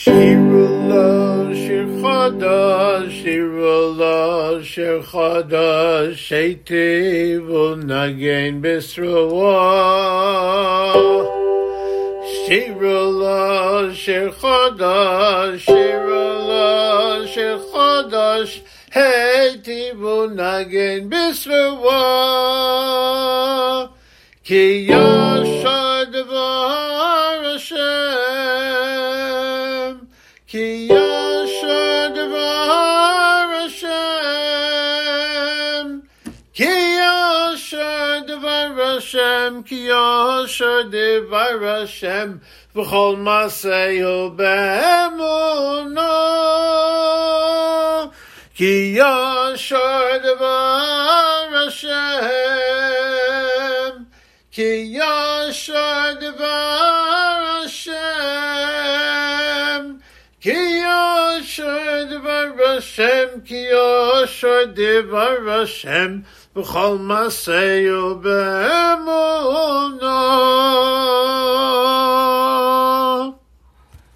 Shirullah, Shirchada, Shirullah, Shirchada, Sheitev, Nagain Bisrawa. Shirullah, Shirchada, Shirullah, Shirchada, Sheitev, Nagain Bisrawa. Ki Yasha. כי ישר דבר השם, כי ישר דבר השם, כי ישר דבר השם, בכל מעשהו באמונו. כי ישר דבר השם, כי ישר דבר כי ישר דבר השם, כי ישר דבר השם, בכל מעשהו באמונו.